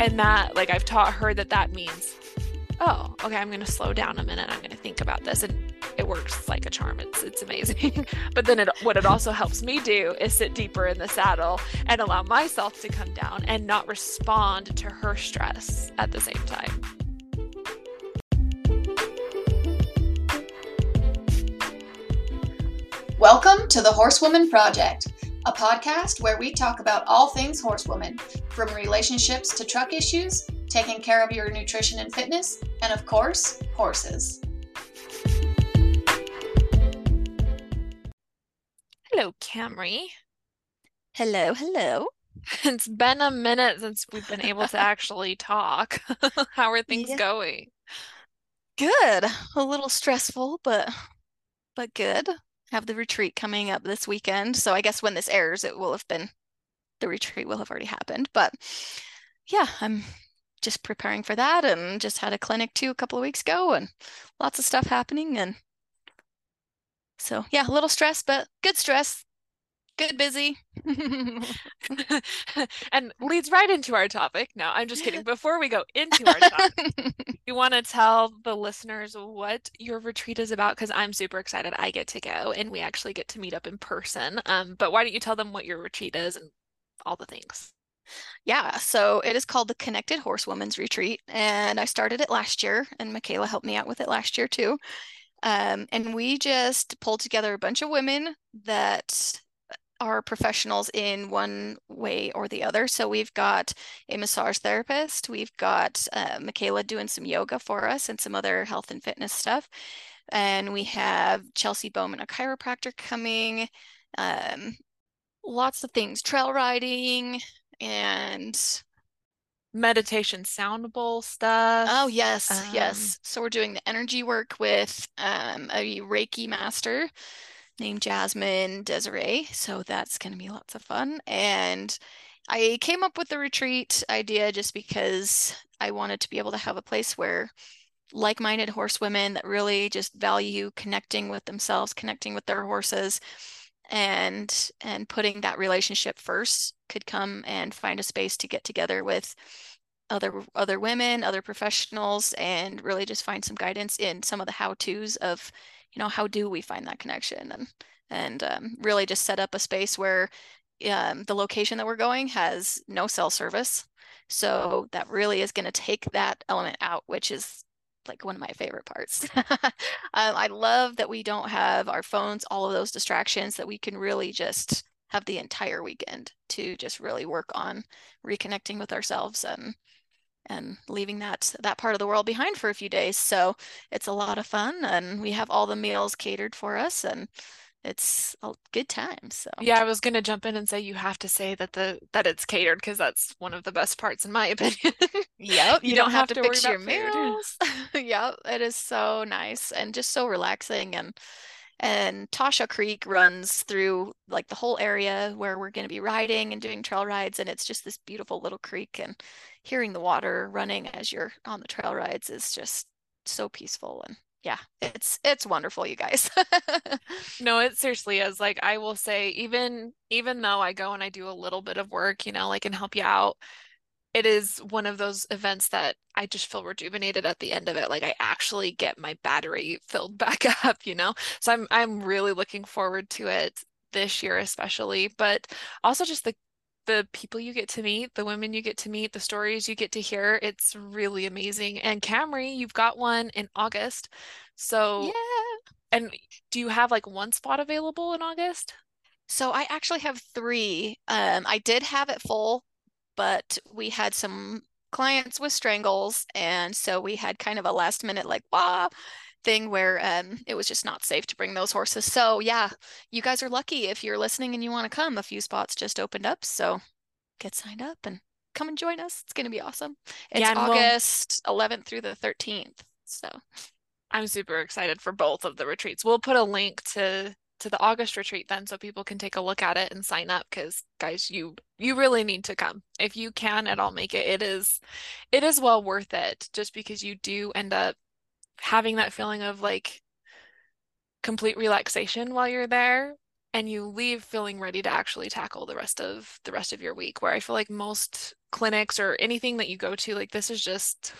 And that, like, I've taught her that that means, oh, okay, I'm going to slow down a minute. I'm going to think about this. And it works like a charm. It's, it's amazing. but then it, what it also helps me do is sit deeper in the saddle and allow myself to come down and not respond to her stress at the same time. Welcome to the Horsewoman Project, a podcast where we talk about all things horsewoman, from relationships to truck issues, taking care of your nutrition and fitness, and of course, horses. Hello, Camri. Hello, hello. It's been a minute since we've been able to actually talk. How are things Yeah. going? Good. A little stressful, but but good. Have the retreat coming up this weekend. So I guess when this airs, it will have been the retreat will have already happened. But yeah, I'm just preparing for that and just had a clinic too a couple of weeks ago and lots of stuff happening and so yeah, a little stress, but good stress. Good busy. and leads right into our topic. No, I'm just kidding. Before we go into our topic, you want to tell the listeners what your retreat is about? Because I'm super excited. I get to go and we actually get to meet up in person. Um, but why don't you tell them what your retreat is and all the things? Yeah, so it is called the Connected Horse Horsewoman's Retreat, and I started it last year, and McKayla helped me out with it last year too. Um, and we just pulled together a bunch of women that are professionals in one way or the other. So we've got a massage therapist, we've got uh, McKayla doing some yoga for us and some other health and fitness stuff. And we have Chelsea Bowman, a chiropractor, coming. Um, lots of things, trail riding and Meditation sound bowl stuff. Oh, yes, Um, yes. So we're doing the energy work with um, a Reiki master named Jasmine Desiree. So that's going to be lots of fun. And I came up with the retreat idea just because I wanted to be able to have a place where like-minded horsewomen that really just value connecting with themselves, connecting with their horses, and and putting that relationship first could come and find a space to get together with other other women, other professionals, and really just find some guidance in some of the how-tos of, you know, how do we find that connection and and um, really just set up a space where um, the location that we're going has no cell service. So that really is going to take that element out, which is like one of my favorite parts. um, I love that we don't have our phones, all of those distractions, that we can really just have the entire weekend to just really work on reconnecting with ourselves and and leaving that that part of the world behind for a few days. So it's a lot of fun and we have all the meals catered for us and it's a good time. So Yeah, I was gonna jump in and say you have to say that the that it's catered because that's one of the best parts in my opinion. Yep, You you don't don't have have to to fix your meals. Yep, it is so nice and just so relaxing and and Tasha Creek runs through like the whole area where we're going to be riding and doing trail rides and it's just this beautiful little creek and hearing the water running as you're on the trail rides is just so peaceful and yeah, it's it's wonderful, you guys. No, it seriously is. Like I will say, even even though I go and I do a little bit of work, you know, like and help you out, it is one of those events that I just feel rejuvenated at the end of it. Like I actually get my battery filled back up, you know? So I'm I'm really looking forward to it this year especially, but also just the the people you get to meet, the women you get to meet, the stories you get to hear. It's really amazing. And Camri, you've got one in August. So, Yeah. and do you have like one spot available in August? So I actually have three. Um, I did have it full, but we had some clients with strangles, and so we had kind of a last minute like wah thing where um it was just not safe to bring those horses. So yeah, you guys are lucky if you're listening and you want to come. A few spots just opened up, so get signed up and come and join us. It's gonna be awesome. It's Yeah, and we'll- August 11th through the 13th. So I'm super excited for both of the retreats. We'll put a link to to the August retreat then so people can take a look at it and sign up because guys, you you really need to come. If you can at all make it, it is it is well worth it just because you do end up having that feeling of like complete relaxation while you're there. and you leave feeling ready to actually tackle the rest of the rest of your week where I feel like most clinics or anything that you go to like this is just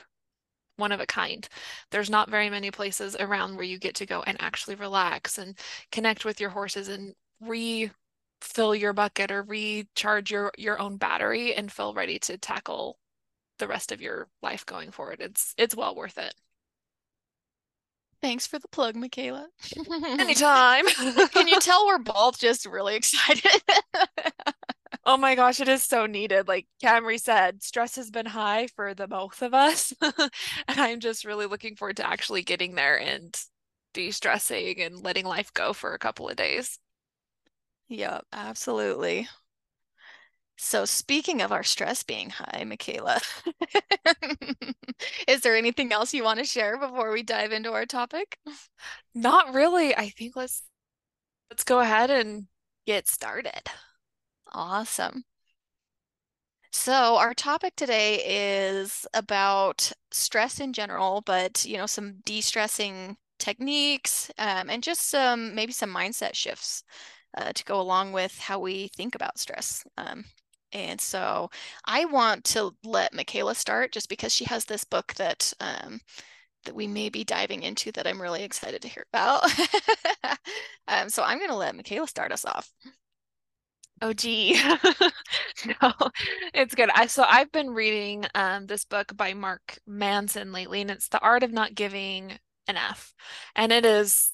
one of a kind. There's not very many places around where you get to go and actually relax and connect with your horses and refill your bucket or recharge your your own battery and feel ready to tackle the rest of your life going forward. It's it's well worth it. Thanks for the plug, McKayla. Anytime. Can you tell we're both just really excited? oh my gosh, it is so needed. Like Camri said, stress has been high for the both of us. and I'm just really looking forward to actually getting there and de-stressing and letting life go for a couple of days. Yep, absolutely. So speaking of our stress being high, McKayla, is there anything else you want to share before we dive into our topic? Not really. I think let's let's go ahead and get started. Awesome. So our topic today is about stress in general, but you know, some de-stressing techniques um, and just some maybe some mindset shifts uh, to go along with how we think about stress. Um, and so I want to let McKayla start just because she has this book that um, that we may be diving into that I'm really excited to hear about. um, so I'm going to let McKayla start us off. Oh gee. no, it's good. I so I've been reading um this book by Mark Manson lately, and it's The Art of Not Giving an F. And it is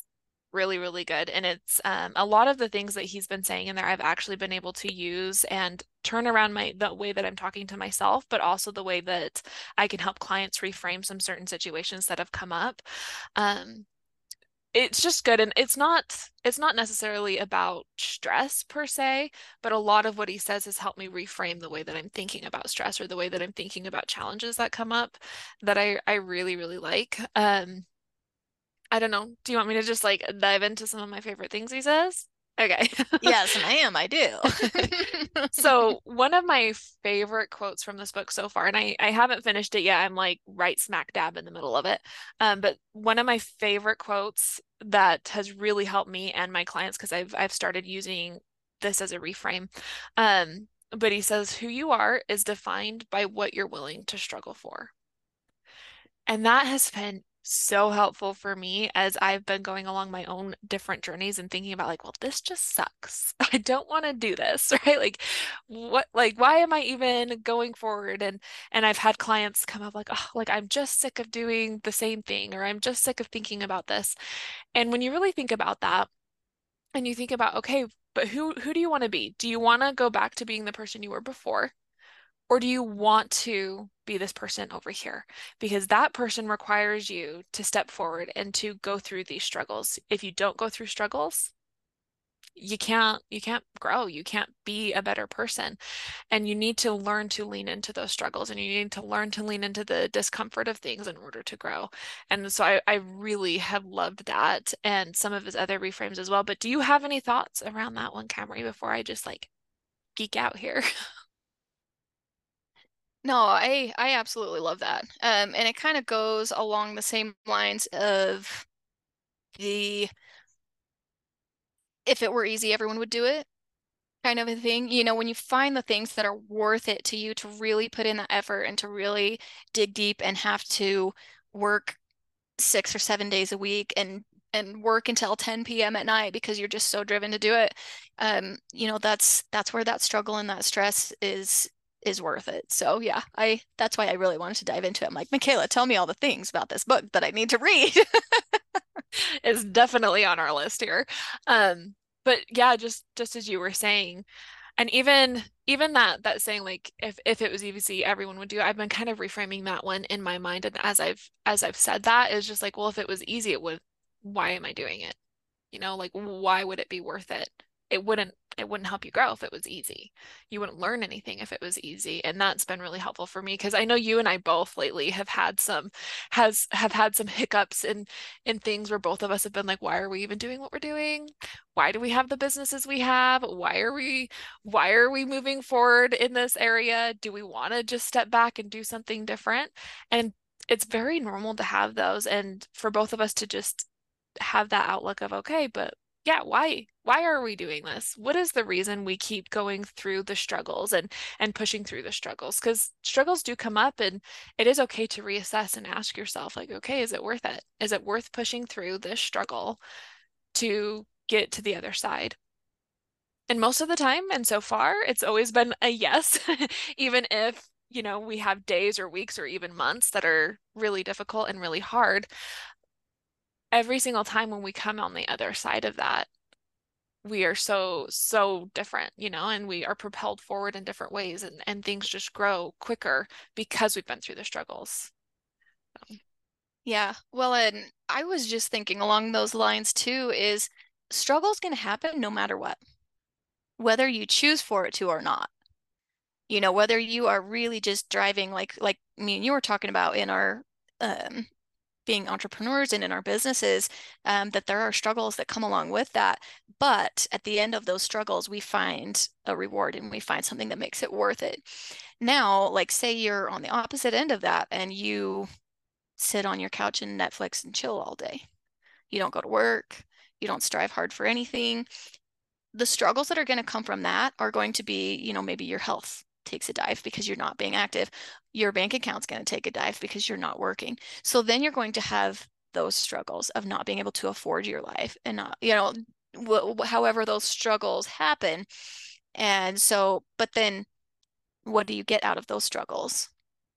really, really good. And it's um, a lot of the things that he's been saying in there, I've actually been able to use and turn around my the way that I'm talking to myself, but also the way that I can help clients reframe some certain situations that have come up. Um, it's just good and it's not it's not necessarily about stress per se but a lot of what he says has helped me reframe the way that i'm thinking about stress or the way that i'm thinking about challenges that come up that i i really really like um I don't know. Do you want me to just like dive into some of my favorite things he says? Okay. yes, I am. I do. so one of my favorite quotes from this book so far, and I, I haven't finished it yet. I'm like right smack dab in the middle of it. Um, but one of my favorite quotes that has really helped me and my clients because I've I've started using this as a reframe. Um, but he says, who you are is defined by what you're willing to struggle for. And that has been so helpful for me as I've been going along my own different journeys and thinking about like, well, this just sucks. I don't want to do this, right? Like what like why am I even going forward? And and I've had clients come up like, oh, like I'm just sick of doing the same thing or I'm just sick of thinking about this. And when you really think about that and you think about, okay, but who who do you want to be? Do you want to go back to being the person you were before? Or do you want to be this person over here? Because that person requires you to step forward and to go through these struggles. If you don't go through struggles, you can't you can't grow. You can't be a better person. And you need to learn to lean into those struggles and you need to learn to lean into the discomfort of things in order to grow. And so i, I really have loved that and some of his other reframes as well. But do you have any thoughts around that one camri before i just like geek out here No, I I absolutely love that. Um, and it kind of goes along the same lines of the if it were easy, everyone would do it kind of a thing. You know, when you find the things that are worth it to you to really put in the effort and to really dig deep and have to work six or seven days a week and and work until 10 p.m. at night because you're just so driven to do it. Um, you know, that's that's where that struggle and that stress is is worth it. So yeah, I that's why I really wanted to dive into it. I'm like, McKayla, tell me all the things about this book that I need to read. it's definitely on our list here. Um, but yeah, just just as you were saying, and even even that that saying like if if it was easy, everyone would do. I've been kind of reframing that one in my mind, and as I've as I've said that is just like, well, if it was easy, it would. Why am I doing it? You know, like why would it be worth it? It wouldn't it wouldn't help you grow if it was easy. You wouldn't learn anything if it was easy. And that's been really helpful for me because I know you and I both lately have had some has have had some hiccups in in things where both of us have been like, why are we even doing what we're doing? Why do we have the businesses we have? Why are we why are we moving forward in this area? Do we want to just step back and do something different? And it's very normal to have those and for both of us to just have that outlook of okay, but yeah, why? Why are we doing this? What is the reason we keep going through the struggles and and pushing through the struggles? Because struggles do come up and it is okay to reassess and ask yourself, like, okay, is it worth it? Is it worth pushing through this struggle to get to the other side? And most of the time, and so far, it's always been a yes, even if, you know, we have days or weeks or even months that are really difficult and really hard every single time when we come on the other side of that, we are so, so different, you know, and we are propelled forward in different ways and, and things just grow quicker because we've been through the struggles. So. Yeah. Well, and I was just thinking along those lines too is struggle's going to happen no matter what, whether you choose for it to or not. You know, whether you are really just driving like like me and you were talking about in our um being entrepreneurs and in our businesses um, that there are struggles that come along with that. But at the end of those struggles we find a reward and we find something that makes it worth it. Now like say you're on the opposite end of that and you sit on your couch and netflix and chill all day. You don't go to work. You don't strive hard for anything. The struggles that are going to come from that are going to be you know maybe your health takes a dive because you're not being active. Your bank account's going to take a dive because you're not working. So then you're going to have those struggles of not being able to afford your life and not, you know, however those struggles happen. And so, but then what do you get out of those struggles?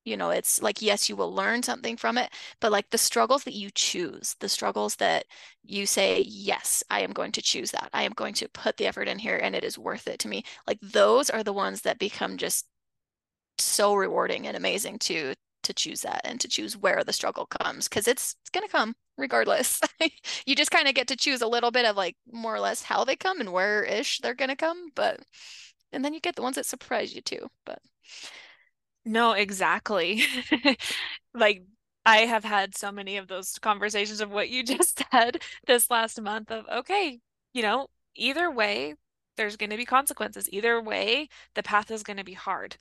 You know it's like yes you will learn something from it but like the struggles that you choose the struggles that you say yes i am going to choose that. I am going to put the effort in here and it is worth it to me. Like those are the ones that become just so rewarding and amazing to to choose that and to choose where the struggle comes because it's it's going to come regardless. You just kind of get to choose a little bit of like more or less how they come and where ish they're going to come but and then you get the ones that surprise you too but no, exactly. Like I have had so many of those conversations of what you just said this last month of, okay, you know, either way, there's going to be consequences. Either way, the path is going to be hard.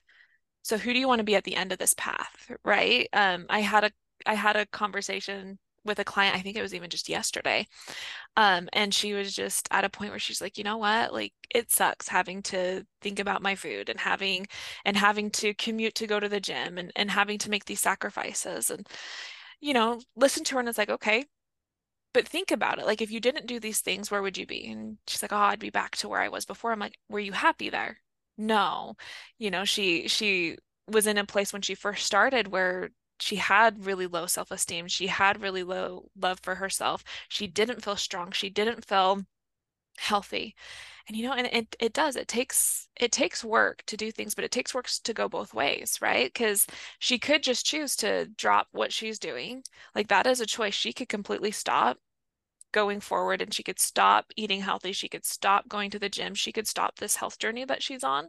So who do you want to be at the end of this path, right? Um, I had a I had a conversation with a client, I think it was even just yesterday. Um, and she was just at a point where she's like, you know what? Like it sucks having to think about my food and having and having to commute to go to the gym and, and having to make these sacrifices. And, you know, listen to her and it's like, okay, but think about it. Like if you didn't do these things, where would you be? And she's like, oh, I'd be back to where I was before. I'm like, were you happy there? No. You know, she she was in a place when she first started where she had really low self-esteem. She had really low love for herself. She didn't feel strong. She didn't feel healthy. And you know, and it it does. It takes it takes work to do things, but it takes work to go both ways, right? Because she could just choose to drop what she's doing. Like that is a choice. She could completely stop going forward and she could stop eating healthy. She could stop going to the gym. She could stop this health journey that she's on.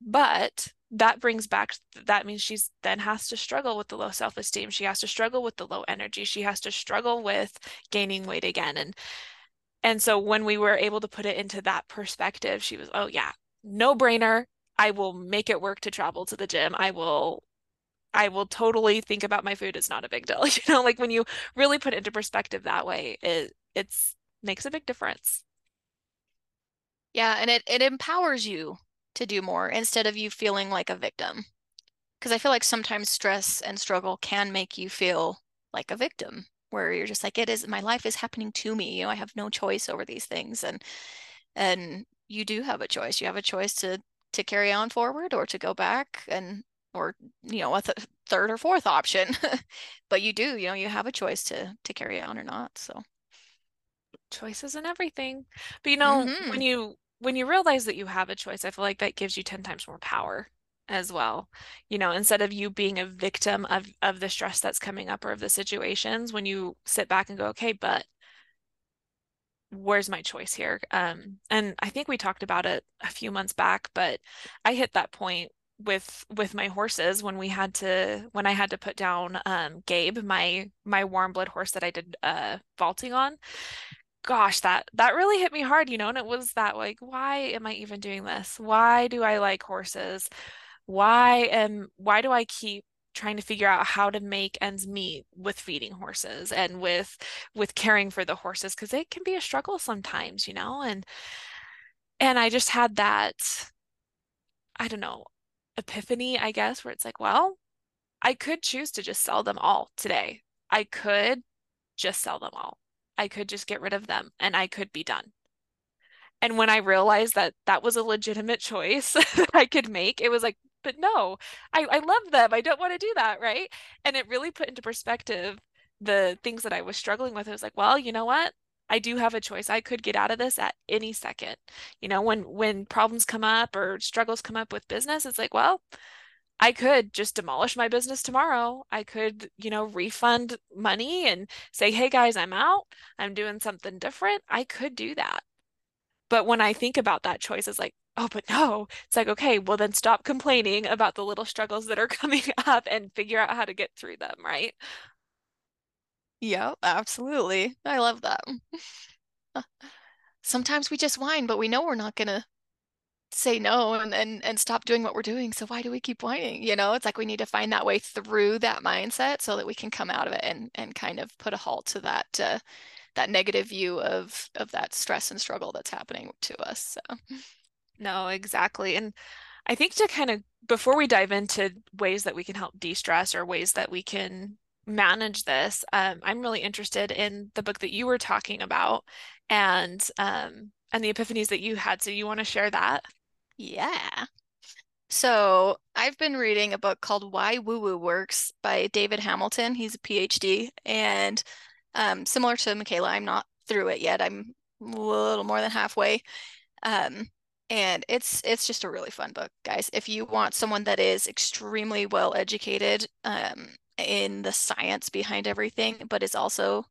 But that brings back that means she's then has to struggle with the low self-esteem. She has to struggle with the low energy. She has to struggle with gaining weight again. And and so when we were able to put it into that perspective she was oh yeah no brainer. I will make it work to travel to the gym. I will i will totally think about my food. It's not a big deal. You know like when you really put it into perspective that way it it's makes a big difference. Yeah and it it empowers you to do more instead of you feeling like a victim. Because I feel like sometimes stress and struggle can make you feel like a victim, where you're just like, it is my life is happening to me. You know, I have no choice over these things. And and you do have a choice. You have a choice to to carry on forward or to go back and or you know a th- third or fourth option but you do you know you have a choice to to carry on or not so choices and everything but you know mm-hmm. when you when you realize that you have a choice, I feel like that gives you 10 times more power as well. You know, instead of you being a victim of of the stress that's coming up or of the situations, when you sit back and go, okay, but where's my choice here? Um, and I think we talked about it a few months back, but I hit that point with with my horses when we had to when I had to put down um Gabe, my my warm blood horse that I did uh vaulting on gosh, that that really hit me hard, you know, and it was that like, why am I even doing this? Why do I like horses? Why am why do I keep trying to figure out how to make ends meet with feeding horses and with with caring for the horses because it can be a struggle sometimes, you know, and and I just had that I don't know, epiphany, I guess, where it's like, well, I could choose to just sell them all today. I could just sell them all. I could just get rid of them and I could be done. And when I realized that that was a legitimate choice that I could make, it was like, but no, I, I love them. I don't want to do that. Right. And it really put into perspective the things that I was struggling with. I was like, well, you know what? I do have a choice. I could get out of this at any second. You know, when when problems come up or struggles come up with business, it's like, well, I could just demolish my business tomorrow. I could, you know, refund money and say, "Hey guys, I'm out. I'm doing something different." I could do that. But when I think about that choice, it's like, oh, but no. It's like, okay, well then stop complaining about the little struggles that are coming up and figure out how to get through them, right? Yeah, absolutely. I love that. Sometimes we just whine, but we know we're not gonna say no and, and and stop doing what we're doing. So why do we keep whining? You know, it's like we need to find that way through that mindset so that we can come out of it and and kind of put a halt to that uh, that negative view of of that stress and struggle that's happening to us. So no, exactly. And I think to kind of before we dive into ways that we can help de-stress or ways that we can manage this, um, I'm really interested in the book that you were talking about and um, and the epiphanies that you had. So you want to share that? Yeah. So I've been reading a book called Why Woo Woo Works by David Hamilton. He's a PhD, and um, similar to McKayla, I'm not through it yet. I'm a little more than halfway. Um, and it's it's just a really fun book, guys. If you want someone that is extremely well educated um, in the science behind everything, but is also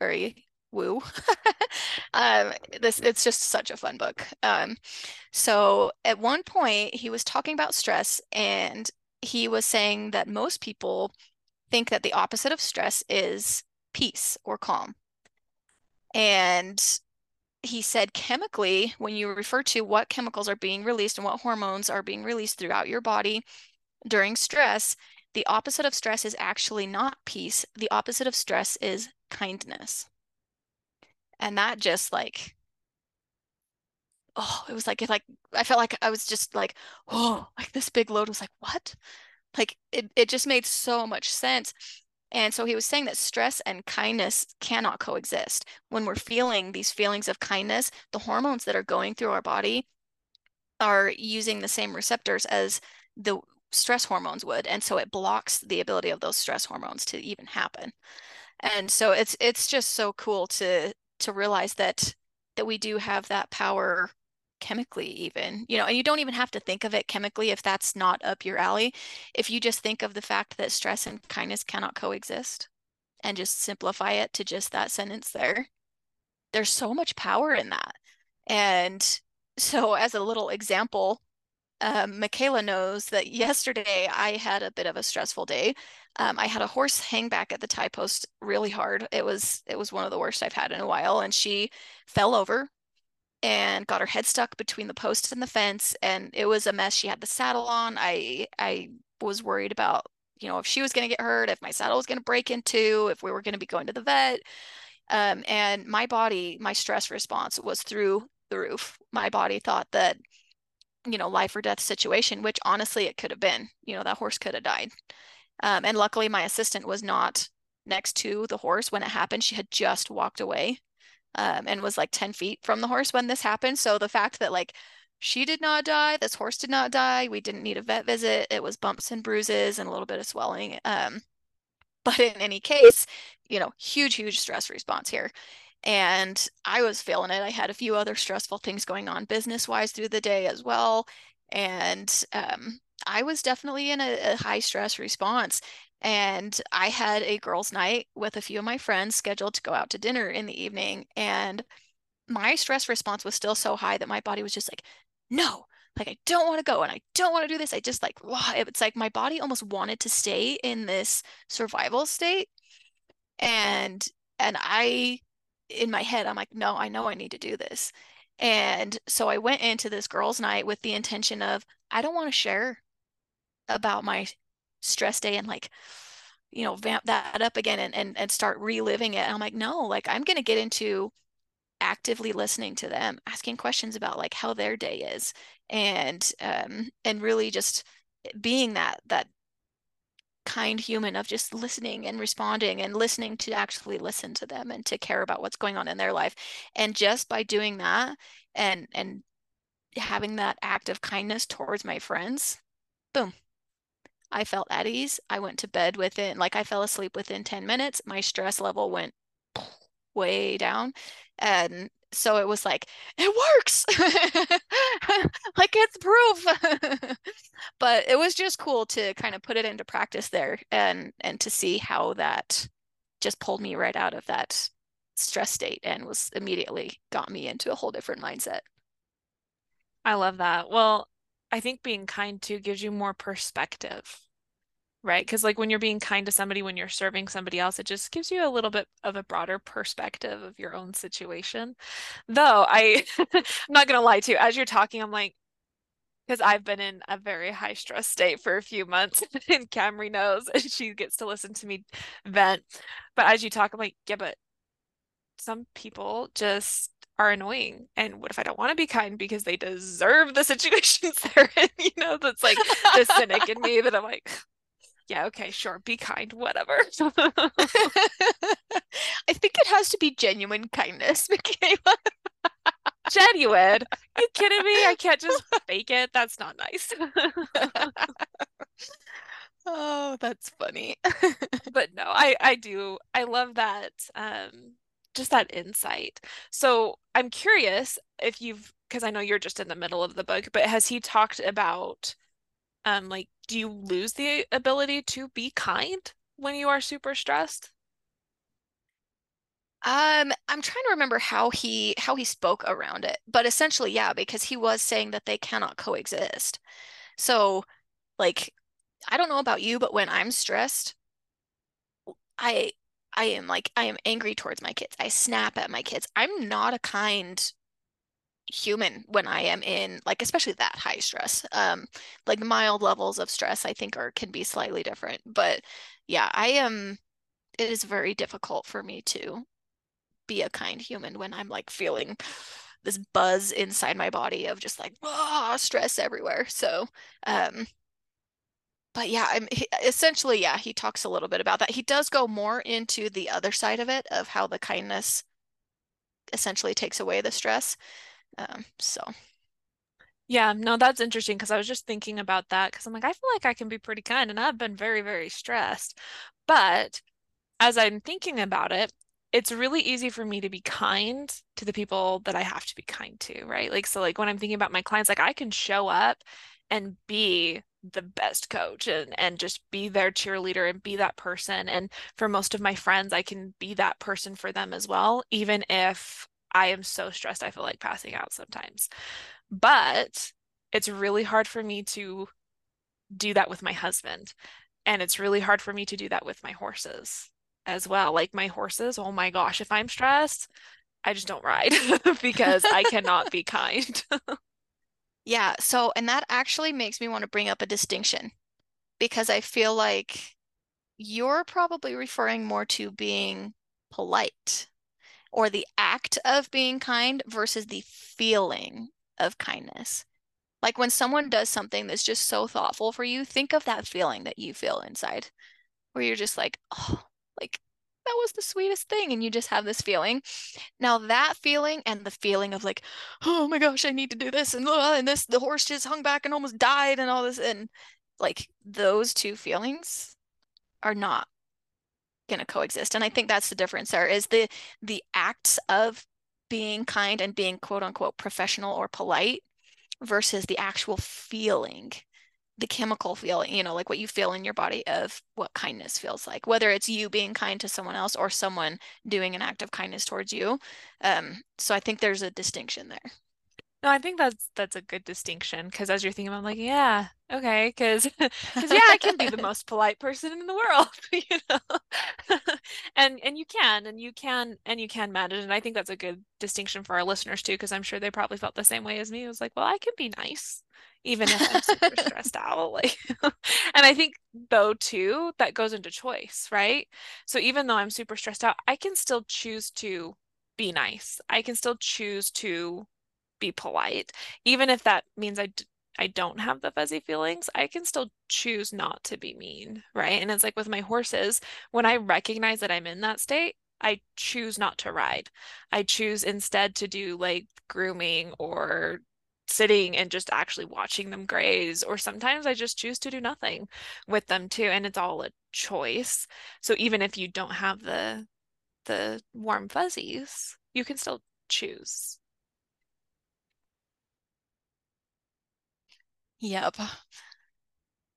very woo. um, this it's just such a fun book. Um, so at one point he was talking about stress, and he was saying that most people think that the opposite of stress is peace or calm. And he said chemically, when you refer to what chemicals are being released and what hormones are being released throughout your body during stress, the opposite of stress is actually not peace. The opposite of stress is kindness. And that just like, oh, it was like, it like, I felt like I was just like, oh, like this big load was like, what? Like it, it just made so much sense. And so he was saying that stress and kindness cannot coexist. When we're feeling these feelings of kindness, the hormones that are going through our body are using the same receptors as the stress hormones would. And so it blocks the ability of those stress hormones to even happen. And so it's it's just so cool to to realize that that we do have that power chemically even you know and you don't even have to think of it chemically if that's not up your alley. If you just think of the fact that stress and kindness cannot coexist and just simplify it to just that sentence there there's so much power in that. And so as a little example um, McKayla knows that yesterday I had a bit of a stressful day. Um, I had a horse hang back at the tie post really hard. It was it was one of the worst I've had in a while, and she fell over and got her head stuck between the post and the fence and it was a mess she had the saddle on i i was worried about you know if she was going to get hurt if my saddle was going to break into if we were going to be going to the vet um, and my body my stress response was through the roof my body thought that you know life or death situation which honestly it could have been you know that horse could have died um, and luckily my assistant was not next to the horse when it happened she had just walked away um, and was like 10 feet from the horse when this happened. So the fact that like she did not die, this horse did not die, we didn't need a vet visit. It was bumps and bruises and a little bit of swelling. Um, but in any case, you know, huge, huge stress response here. And I was feeling it. I had a few other stressful things going on business wise through the day as well. And um, I was definitely in a, a high stress response. And I had a girls' night with a few of my friends scheduled to go out to dinner in the evening. And my stress response was still so high that my body was just like, no, like I don't want to go and I don't want to do this. I just like, it's like my body almost wanted to stay in this survival state. And and I in my head, I'm like, no, I know I need to do this. And so I went into this girls' night with the intention of I don't want to share about my stress day and like you know vamp that up again and and, and start reliving it and i'm like no like i'm going to get into actively listening to them asking questions about like how their day is and um and really just being that that kind human of just listening and responding and listening to actually listen to them and to care about what's going on in their life and just by doing that and and having that act of kindness towards my friends boom I felt at ease. I went to bed within, like, I fell asleep within 10 minutes. My stress level went way down. And so it was like, it works. like, it's proof. but it was just cool to kind of put it into practice there and and to see how that just pulled me right out of that stress state and was immediately got me into a whole different mindset. I love that. Well, I think being kind too gives you more perspective, right? Because like when you're being kind to somebody, when you're serving somebody else, it just gives you a little bit of a broader perspective of your own situation. Though I, I'm not gonna lie to you, as you're talking, I'm like, because I've been in a very high stress state for a few months, and Camri knows, and she gets to listen to me vent. But as you talk, I'm like, yeah, but some people just are annoying. And what if I don't want to be kind because they deserve the situations they're in? You know, that's like the cynic in me that I'm like, yeah, okay, sure, be kind, whatever. I think it has to be genuine kindness, McKayla. genuine. Are you kidding me? I can't just fake it. That's not nice. oh, that's funny. but no, I I do. I love that um just that insight. So I'm curious if you've, because I know you're just in the middle of the book, but has he talked about, um, like, do you lose the ability to be kind when you are super stressed? Um, I'm trying to remember how he how he spoke around it, but essentially, yeah, because he was saying that they cannot coexist. So, like, I don't know about you, but when I'm stressed, I I am like I am angry towards my kids. I snap at my kids. I'm not a kind human when I am in like especially that high stress. Um like mild levels of stress I think are can be slightly different. But yeah, I am it is very difficult for me to be a kind human when I'm like feeling this buzz inside my body of just like ah, stress everywhere. So um but yeah, I'm he, essentially, yeah, he talks a little bit about that. He does go more into the other side of it of how the kindness essentially takes away the stress. Um, so yeah, no, that's interesting because I was just thinking about that because I'm like, I feel like I can be pretty kind and I've been very, very stressed. But as I'm thinking about it, it's really easy for me to be kind to the people that I have to be kind to, right? Like, so like when I'm thinking about my clients, like I can show up and be the best coach and and just be their cheerleader and be that person and for most of my friends I can be that person for them as well even if I am so stressed I feel like passing out sometimes. But it's really hard for me to do that with my husband and it's really hard for me to do that with my horses as well. Like my horses oh my gosh if I'm stressed I just don't ride because I cannot be kind. Yeah, so and that actually makes me want to bring up a distinction because I feel like you're probably referring more to being polite or the act of being kind versus the feeling of kindness. Like when someone does something that's just so thoughtful for you, think of that feeling that you feel inside where you're just like, oh, like that was the sweetest thing. And you just have this feeling. Now, that feeling and the feeling of like, oh my gosh, I need to do this and, uh, and this, the horse just hung back and almost died and all this. And like those two feelings are not going to coexist. And I think that's the difference there is the, the acts of being kind and being quote unquote professional or polite versus the actual feeling the chemical feeling, you know, like what you feel in your body of what kindness feels like, whether it's you being kind to someone else or someone doing an act of kindness towards you. Um, so I think there's a distinction there. No, I think that's that's a good distinction because as you're thinking, I'm like, yeah, okay, because because yeah, I can be the most polite person in the world, you know, and and you can, and you can, and you can manage, and I think that's a good distinction for our listeners too, because I'm sure they probably felt the same way as me. It was like, well, I can be nice, even if I'm super stressed out. Like, and I think though too, that goes into choice, right? So even though I'm super stressed out, I can still choose to be nice. I can still choose to be polite, even if that means I d- I don't have the fuzzy feelings, I can still choose not to be mean, right? And it's like with my horses, when I recognize that I'm in that state, I choose not to ride. I choose instead to do like grooming or sitting and just actually watching them graze or sometimes I just choose to do nothing with them too and it's all a choice. So even if you don't have the the warm fuzzies, you can still choose. Yep.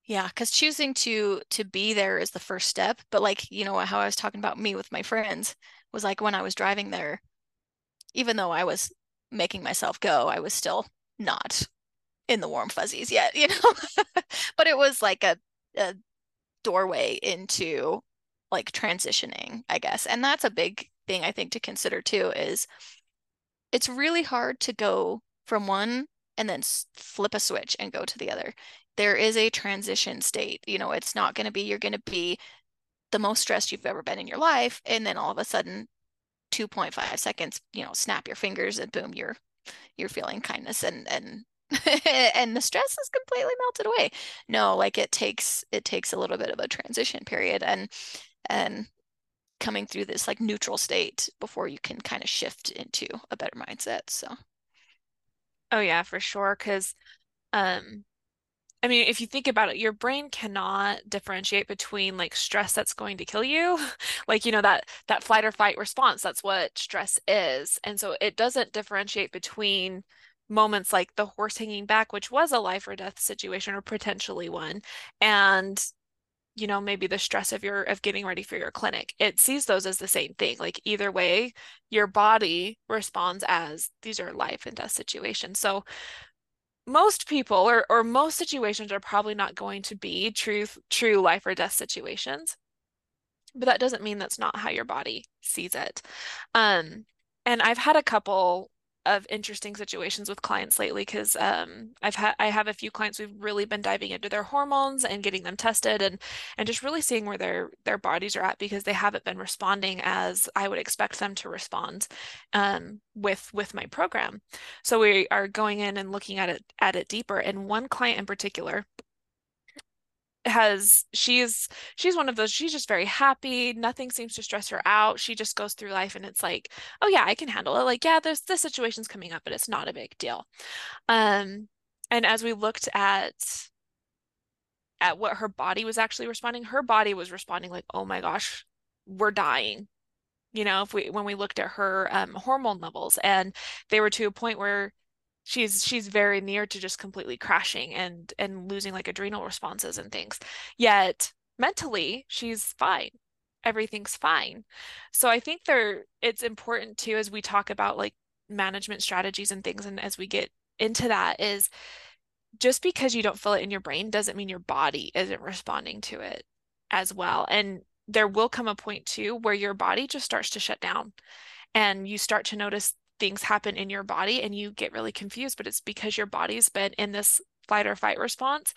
Yeah, because choosing to to be there is the first step. But like, you know, how I was talking about me with my friends was like when I was driving there, even though I was making myself go, I was still not in the warm fuzzies yet, you know. but it was like a, a doorway into like transitioning, I guess. And that's a big thing I think to consider too is it's really hard to go from one and then flip a switch and go to the other. There is a transition state. You know, it's not going to be, you're going to be the most stressed you've ever been in your life. And then all of a sudden, 2.5 seconds, you know, snap your fingers and boom, you're you're feeling kindness and and and the stress is completely melted away. No, like it takes it takes a little bit of a transition period and and coming through this like neutral state before you can kind of shift into a better mindset. So Oh yeah, for sure. Because, um, I mean, if you think about it, your brain cannot differentiate between like stress that's going to kill you, like you know that that flight or fight response. That's what stress is, and so it doesn't differentiate between moments like the horse hanging back, which was a life or death situation or potentially one, and you know maybe the stress of your of getting ready for your clinic it sees those as the same thing. Like either way your body responds as these are life and death situations. So most people or or most situations are probably not going to be true true life or death situations but that doesn't mean that's not how your body sees it. Um and I've had a couple of interesting situations with clients lately because um, I've had I have a few clients we've really been diving into their hormones and getting them tested and and just really seeing where their their bodies are at because they haven't been responding as I would expect them to respond um, with with my program. So we are going in and looking at it at it deeper. And one client in particular has she's she's one of those she's just very happy nothing seems to stress her out she just goes through life and it's like oh yeah i can handle it. Like yeah there's this situation's coming up but it's not a big deal. Um and as we looked at at what her body was actually responding her body was responding like oh my gosh we're dying. You know if we when we looked at her um, hormone levels and they were to a point where she's she's very near to just completely crashing and and losing like adrenal responses and things. Yet mentally she's fine. Everything's fine. So i think there it's important too as we talk about like management strategies and things and as we get into that is just because you don't feel it in your brain doesn't mean your body isn't responding to it as well. And there will come a point too where your body just starts to shut down and you start to notice things happen in your body and you get really confused, but it's because your body's been in this fight or fight response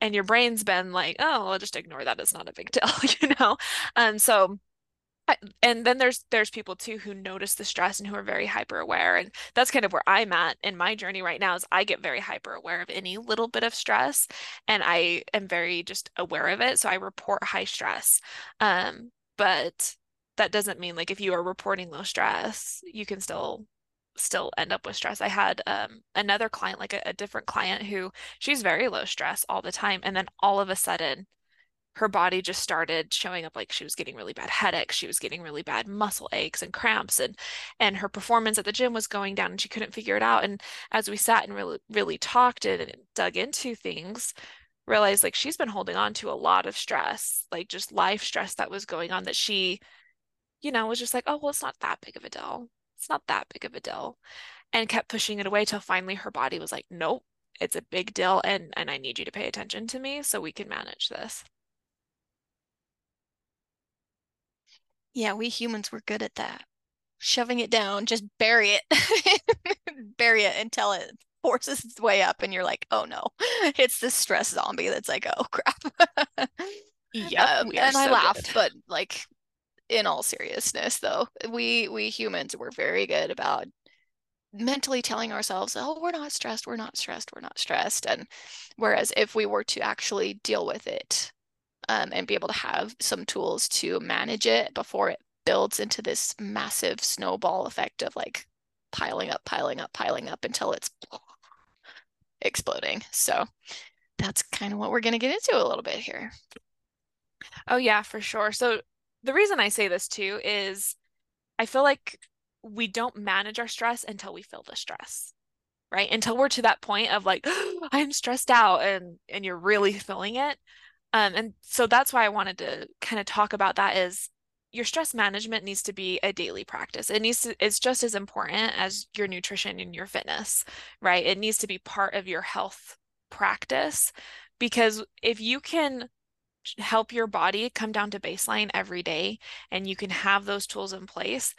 and your brain's been like, oh, I'll just ignore that. It's not a big deal, you know? And so and then there's there's people too who notice the stress and who are very hyper aware and that's kind of where I'm at in my journey right now is I get very hyper aware of any little bit of stress and I am very just aware of it so I report high stress um but that doesn't mean like if you are reporting low stress, you can still still end up with stress. I had um, another client, like a, a different client who she's very low stress all the time. And then all of a sudden, her body just started showing up like she was getting really bad headaches she was getting really bad muscle aches and cramps and and her performance at the gym was going down and she couldn't figure it out and as we sat and really really talked and dug into things realized like she's been holding on to a lot of stress like just life stress that was going on that she you know, was just like, oh, well, it's not that big of a deal. It's not that big of a deal. And kept pushing it away till finally her body was like, nope, it's a big deal and and I need you to pay attention to me so we can manage this. Yeah, we humans were good at that. Shoving it down, just bury it. bury it until it forces its way up and you're like, oh no, it's this stress zombie that's like, oh crap. Yeah, um, and so I laughed, good. but like in all seriousness though, we we humans were very good about mentally telling ourselves, oh, we're not stressed, we're not stressed, we're not stressed. And whereas if we were to actually deal with it um, and be able to have some tools to manage it before it builds into this massive snowball effect of like piling up, piling up, piling up until it's exploding. So that's kind of what we're going to get into a little bit here. Oh, yeah, for sure. So the reason I say this too is I feel like we don't manage our stress until we feel the stress right? Until we're to that point of like oh, i'm stressed out and and you're really feeling it. Um and so that's why i wanted to kind of talk about that is your stress management needs to be a daily practice. It needs to it's just as important as your nutrition and your fitness right? It needs to be part of your health practice because if you can help your body come down to baseline every day and you can have those tools in place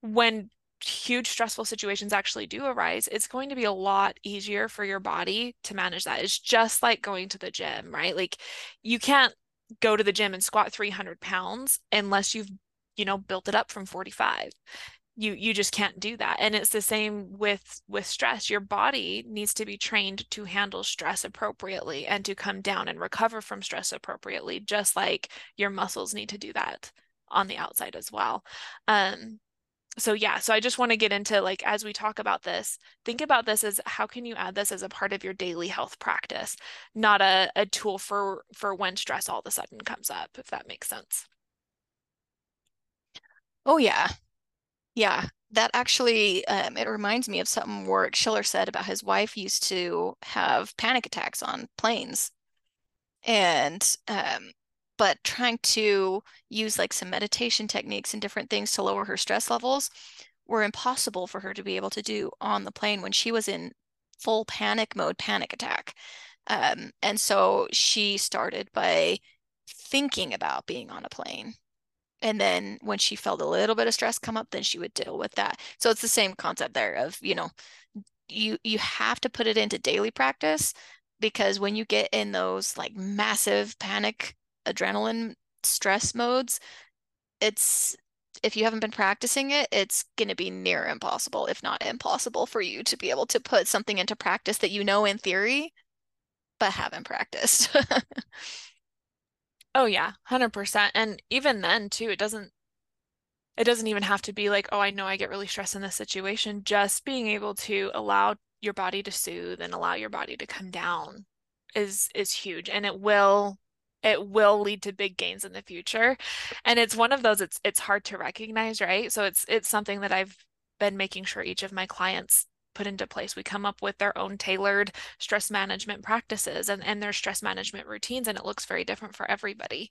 when huge stressful situations actually do arise, it's going to be a lot easier for your body to manage that. It's just like going to the gym, right? Like you can't go to the gym and squat 300 pounds unless you've, you know, built it up from 45 you you just can't do that and it's the same with with stress. Your body needs to be trained to handle stress appropriately and to come down and recover from stress appropriately just like your muscles need to do that on the outside as well. Um so yeah so i just want to get into like as we talk about this think about this as how can you add this as a part of your daily health practice not a, a tool for for when stress all of a sudden comes up if that makes sense. Oh yeah yeah that actually um, it reminds me of something warwick schiller said about his wife used to have panic attacks on planes and um, but trying to use like some meditation techniques and different things to lower her stress levels were impossible for her to be able to do on the plane when she was in full panic mode, panic attack. Um, and so she started by thinking about being on a plane. And then when she felt a little bit of stress come up, then she would deal with that. So it's the same concept there of, you know, you you have to put it into daily practice because when you get in those like massive panic adrenaline stress modes, it's if you haven't been practicing it, it's going to be near impossible, if not impossible, for you to be able to put something into practice that you know in theory, but haven't practiced. oh yeah, 100%. And even then too, it doesn't it doesn't even have to be like, oh, I know I get really stressed in this situation. Just being able to allow your body to soothe and allow your body to come down is is huge and it will it will lead to big gains in the future and it's one of those it's it's hard to recognize right so it's it's something that i've been making sure each of my clients put into place. We come up with their own tailored stress management practices and, and their stress management routines and it looks very different for everybody.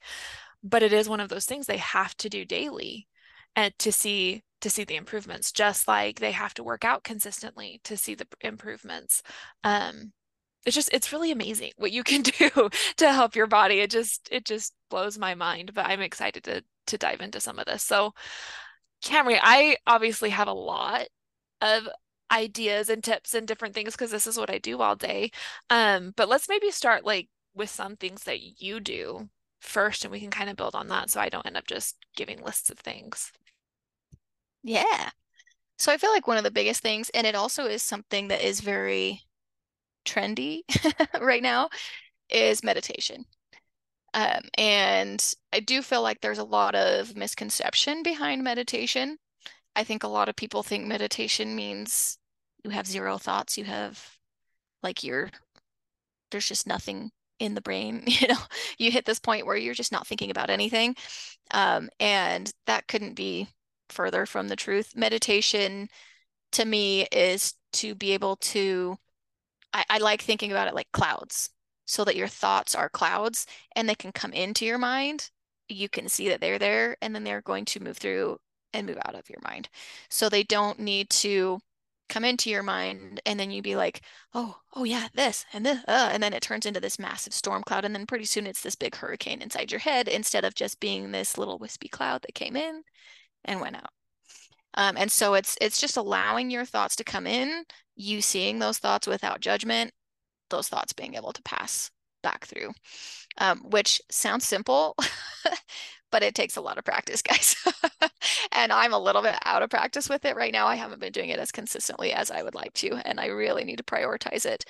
But it is one of those things they have to do daily and to see to see the improvements just like they have to work out consistently to see the improvements. Um it's just it's really amazing what you can do to help your body. It just it just blows my mind but i'm excited to to dive into some of this. So Camri i obviously have a lot of ideas and tips and different things because this is what i do all day um but let's maybe start like with some things that you do first and we can kind of build on that so i don't end up just giving lists of things yeah so i feel like one of the biggest things and it also is something that is very trendy right now is meditation. Um, and I do feel like there's a lot of misconception behind meditation. I think a lot of people think meditation means you have zero thoughts, you have like you're there's just nothing in the brain, you know. You hit this point where you're just not thinking about anything. Um, and that couldn't be further from the truth. Meditation to me is to be able to I, I like thinking about it like clouds so that your thoughts are clouds and they can come into your mind. You can see that they're there and then they're going to move through and move out of your mind. So they don't need to come into your mind and then you'd be like, oh, oh yeah, this and this, uh, and then it turns into this massive storm cloud. And then pretty soon it's this big hurricane inside your head instead of just being this little wispy cloud that came in and went out. Um, and so it's it's just allowing your thoughts to come in, you seeing those thoughts without judgment, those thoughts being able to pass back through, um, which sounds simple, but it takes a lot of practice, guys. and I'm a little bit out of practice with it right now. I haven't been doing it as consistently as I would like to, and I really need to prioritize it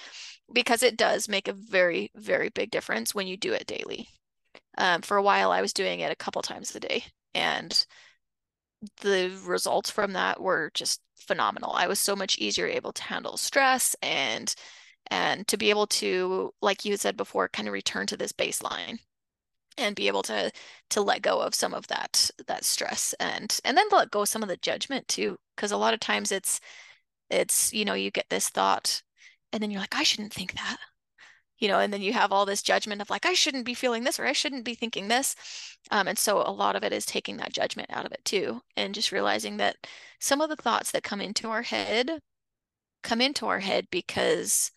because it does make a very, very big difference when you do it daily. Um, for a while, I was doing it a couple times a day, and the results from that were just phenomenal. I was so much easier able to handle stress and and to be able to, like you said before, kind of return to this baseline and be able to to let go of some of that that stress and and then let go some of the judgment too because a lot of times it's it's you know you get this thought and then you're like I shouldn't think that you know and then you have all this judgment of like I shouldn't be feeling this or I shouldn't be thinking this um, and so a lot of it is taking that judgment out of it too and just realizing that some of the thoughts that come into our head come into our head because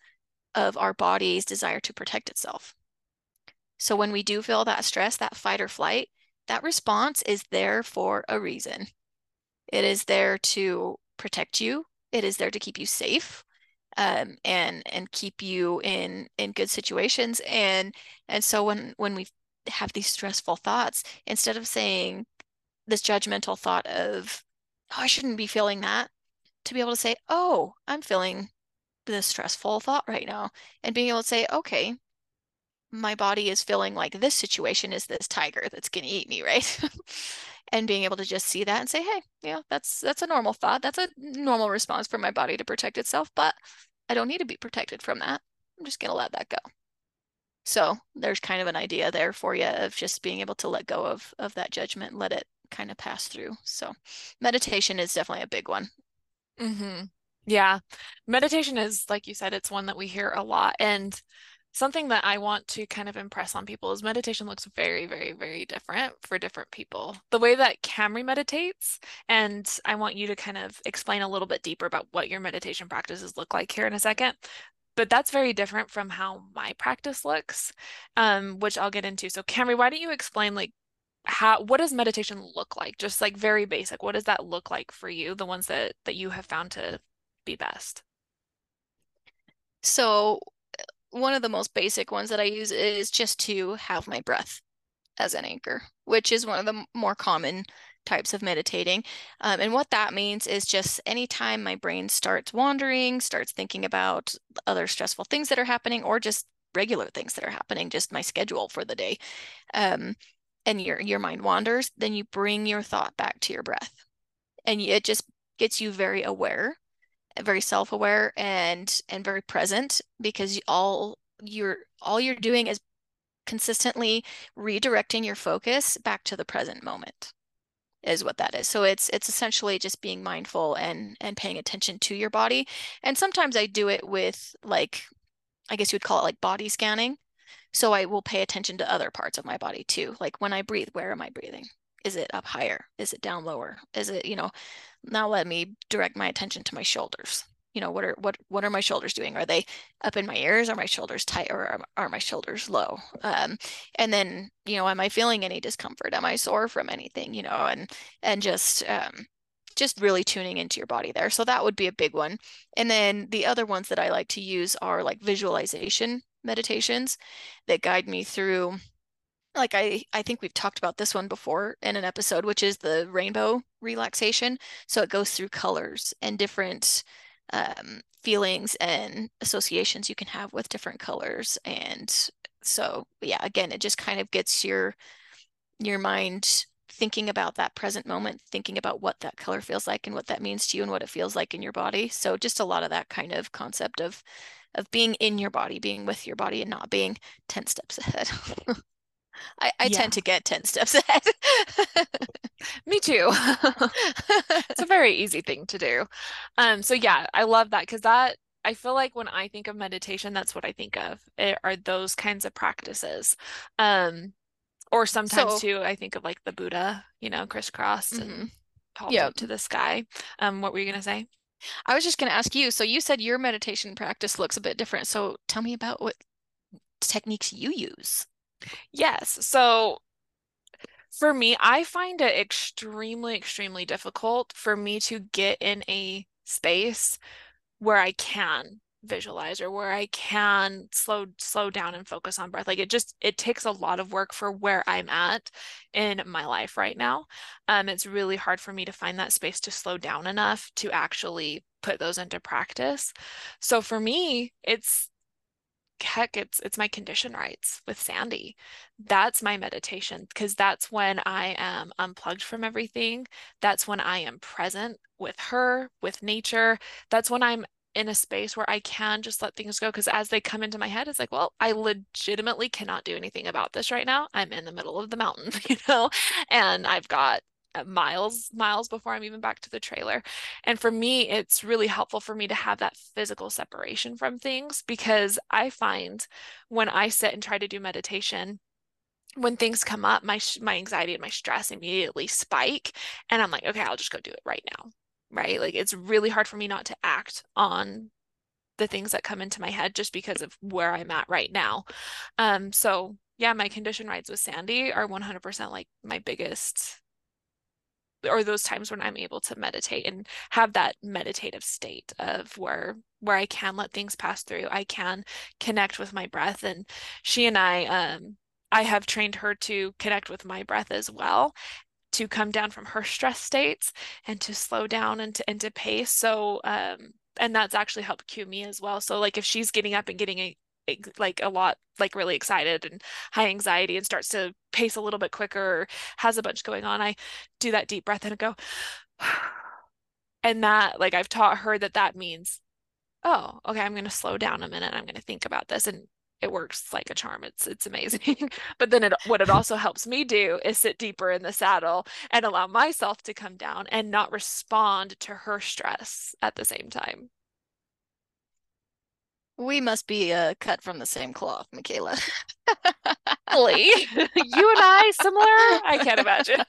of our body's desire to protect itself so when we do feel that stress, that fight or flight, that response is there for a reason. It is there to protect you. It is there to keep you safe. Um, and and keep you in in good situations and and so when when we have these stressful thoughts instead of saying this judgmental thought of oh I shouldn't be feeling that to be able to say oh I'm feeling this stressful thought right now and being able to say okay my body is feeling like this situation is this tiger that's going to eat me, right? and being able to just see that and say, hey, yeah, that's that's a normal thought. That's a normal response for my body to protect itself, but I don't need to be protected from that. I'm just going to let that go. So there's kind of an idea there for you of just being able to let go of of that judgment, let it kind of pass through. So meditation is definitely a big one. Mm-hmm. Yeah. Meditation is, like you said, it's one that we hear a lot. And something that I want to kind of impress on people is meditation looks very, very, very different for different people. The way that Camri meditates, and I want you to kind of explain a little bit deeper about what your meditation practices look like here in a second. But that's very different from how my practice looks, um, which I'll get into. So, Camri, why don't you explain like how what does meditation look like? Just like very basic. What does that look like for you? The ones that that you have found to be best. So one of the most basic ones that I use is just to have my breath as an anchor, which is one of the more common types of meditating. Um, and what that means is just anytime my brain starts wandering, starts thinking about other stressful things that are happening, or just regular things that are happening, just my schedule for the day, um, and your your mind wanders, then you bring your thought back to your breath, and it just gets you very aware very self-aware and and very present because all you're all you're doing is consistently redirecting your focus back to the present moment is what that is. So it's it's essentially just being mindful and and paying attention to your body. And sometimes I do it with like I guess you would call it like body scanning. So I will pay attention to other parts of my body too. Like when I breathe, where am I breathing? Is it up higher? Is it down lower? Is it, you know, now let me direct my attention to my shoulders. You know, what are what what are my shoulders doing? Are they up in my ears? Are my shoulders tight or are, are my shoulders low? Um, and then, you know, am I feeling any discomfort? Am I sore from anything? You know, and and just um, just really tuning into your body there. So that would be a big one. And then the other ones that I like to use are like visualization meditations that guide me through like I, I think we've talked about this one before in an episode, which is the rainbow relaxation. So it goes through colors and different um, feelings and associations you can have with different colors. And so, yeah, again, it just kind of gets your your mind thinking about that present moment, thinking about what that color feels like and what that means to you and what it feels like in your body. So just a lot of that kind of concept of of being in your body, being with your body and not being 10 steps ahead. I, I yeah. tend to get 10 steps ahead. Me too. it's a very easy thing to do. Um, so yeah, I love that because that I feel like when I think of meditation, that's what I think of it, eh, are those kinds of practices. Um, or sometimes so, too, I think of like the Buddha, you know, crisscrossed mm-hmm. and called yep. up to the sky. Um, what were you gonna say? I was just gonna ask you. So you said your meditation practice looks a bit different. So tell me about what techniques you use. Yes. So For me, I find it extremely, extremely difficult for me to get in a space where I can visualize or where I can slow slow down and focus on breath. Like it just it takes a lot of work for where I'm at in my life right now. Um, it's really hard for me to find that space to slow down enough to actually put those into practice. So for me, it's heck it's it's my condition rides with sandy that's my meditation because that's when i am unplugged from everything that's when i am present with her with nature that's when i'm in a space where I can just let things go. Because as they come into my head, it's like, well, I legitimately cannot do anything about this right now. I'm in the middle of the mountain, you know, and I've got miles miles before i'm even back to the trailer and for me it's really helpful for me to have that physical separation from things because i find when i sit and try to do meditation when things come up my my anxiety and my stress immediately spike and i'm like okay i'll just go do it right now right? Like it's really hard for me not to act on the things that come into my head just because of where I'm at right now. Um, so yeah, my condition rides with Sandy are 100% like my biggest or those times when I'm able to meditate and have that meditative state of where where I can let things pass through. I can connect with my breath and she and I um I have trained her to connect with my breath as well to come down from her stress states and to slow down and to, and to pace. So, um, and that's actually helped cue me as well. So like if she's getting up and getting a, a like a lot like really excited and high anxiety and starts to pace a little bit quicker has a bunch going on, I do that deep breath and go, and that like I've taught her that that means, oh, okay, I'm going to slow down a minute. I'm going to think about this and it works like a charm. It's it's amazing. but then it what it also helps me do is sit deeper in the saddle and allow myself to come down and not respond to her stress at the same time. We must be uh, cut from the same cloth, McKayla. you and I similar? I can't imagine.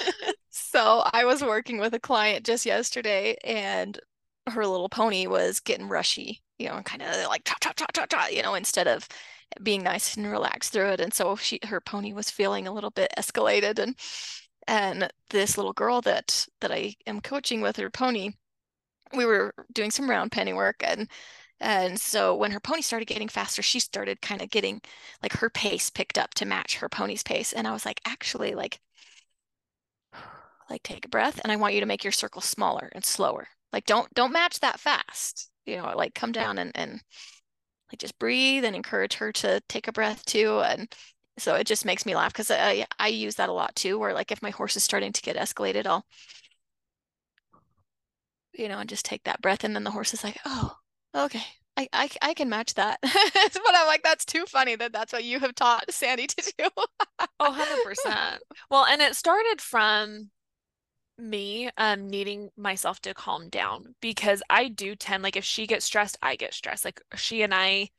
so I was working with a client just yesterday, and her little pony was getting rushy you know, kind of like cha cha cha cha cha, you know, instead of being nice and relaxed through it. And so she her pony was feeling a little bit escalated and and this little girl that that I am coaching with her pony, we were doing some round penny work and and so when her pony started getting faster, she started kind of getting like her pace picked up to match her pony's pace. And I was like, actually, like, like take a breath and I want you to make your circle smaller and slower. Like don't don't match that fast you know, like come down and, and like just breathe and encourage her to take a breath too. And so it just makes me laugh because I, I use that a lot too, where like if my horse is starting to get escalated, I'll, you know, and just take that breath. And then the horse is like, oh, okay. I, I, I can match that. but I'm like, that's too funny that that's what you have taught Sandy to do. oh, 100%. Well, and it started from me um needing myself to calm down because I do tend like if she gets stressed, I get stressed. Like she and I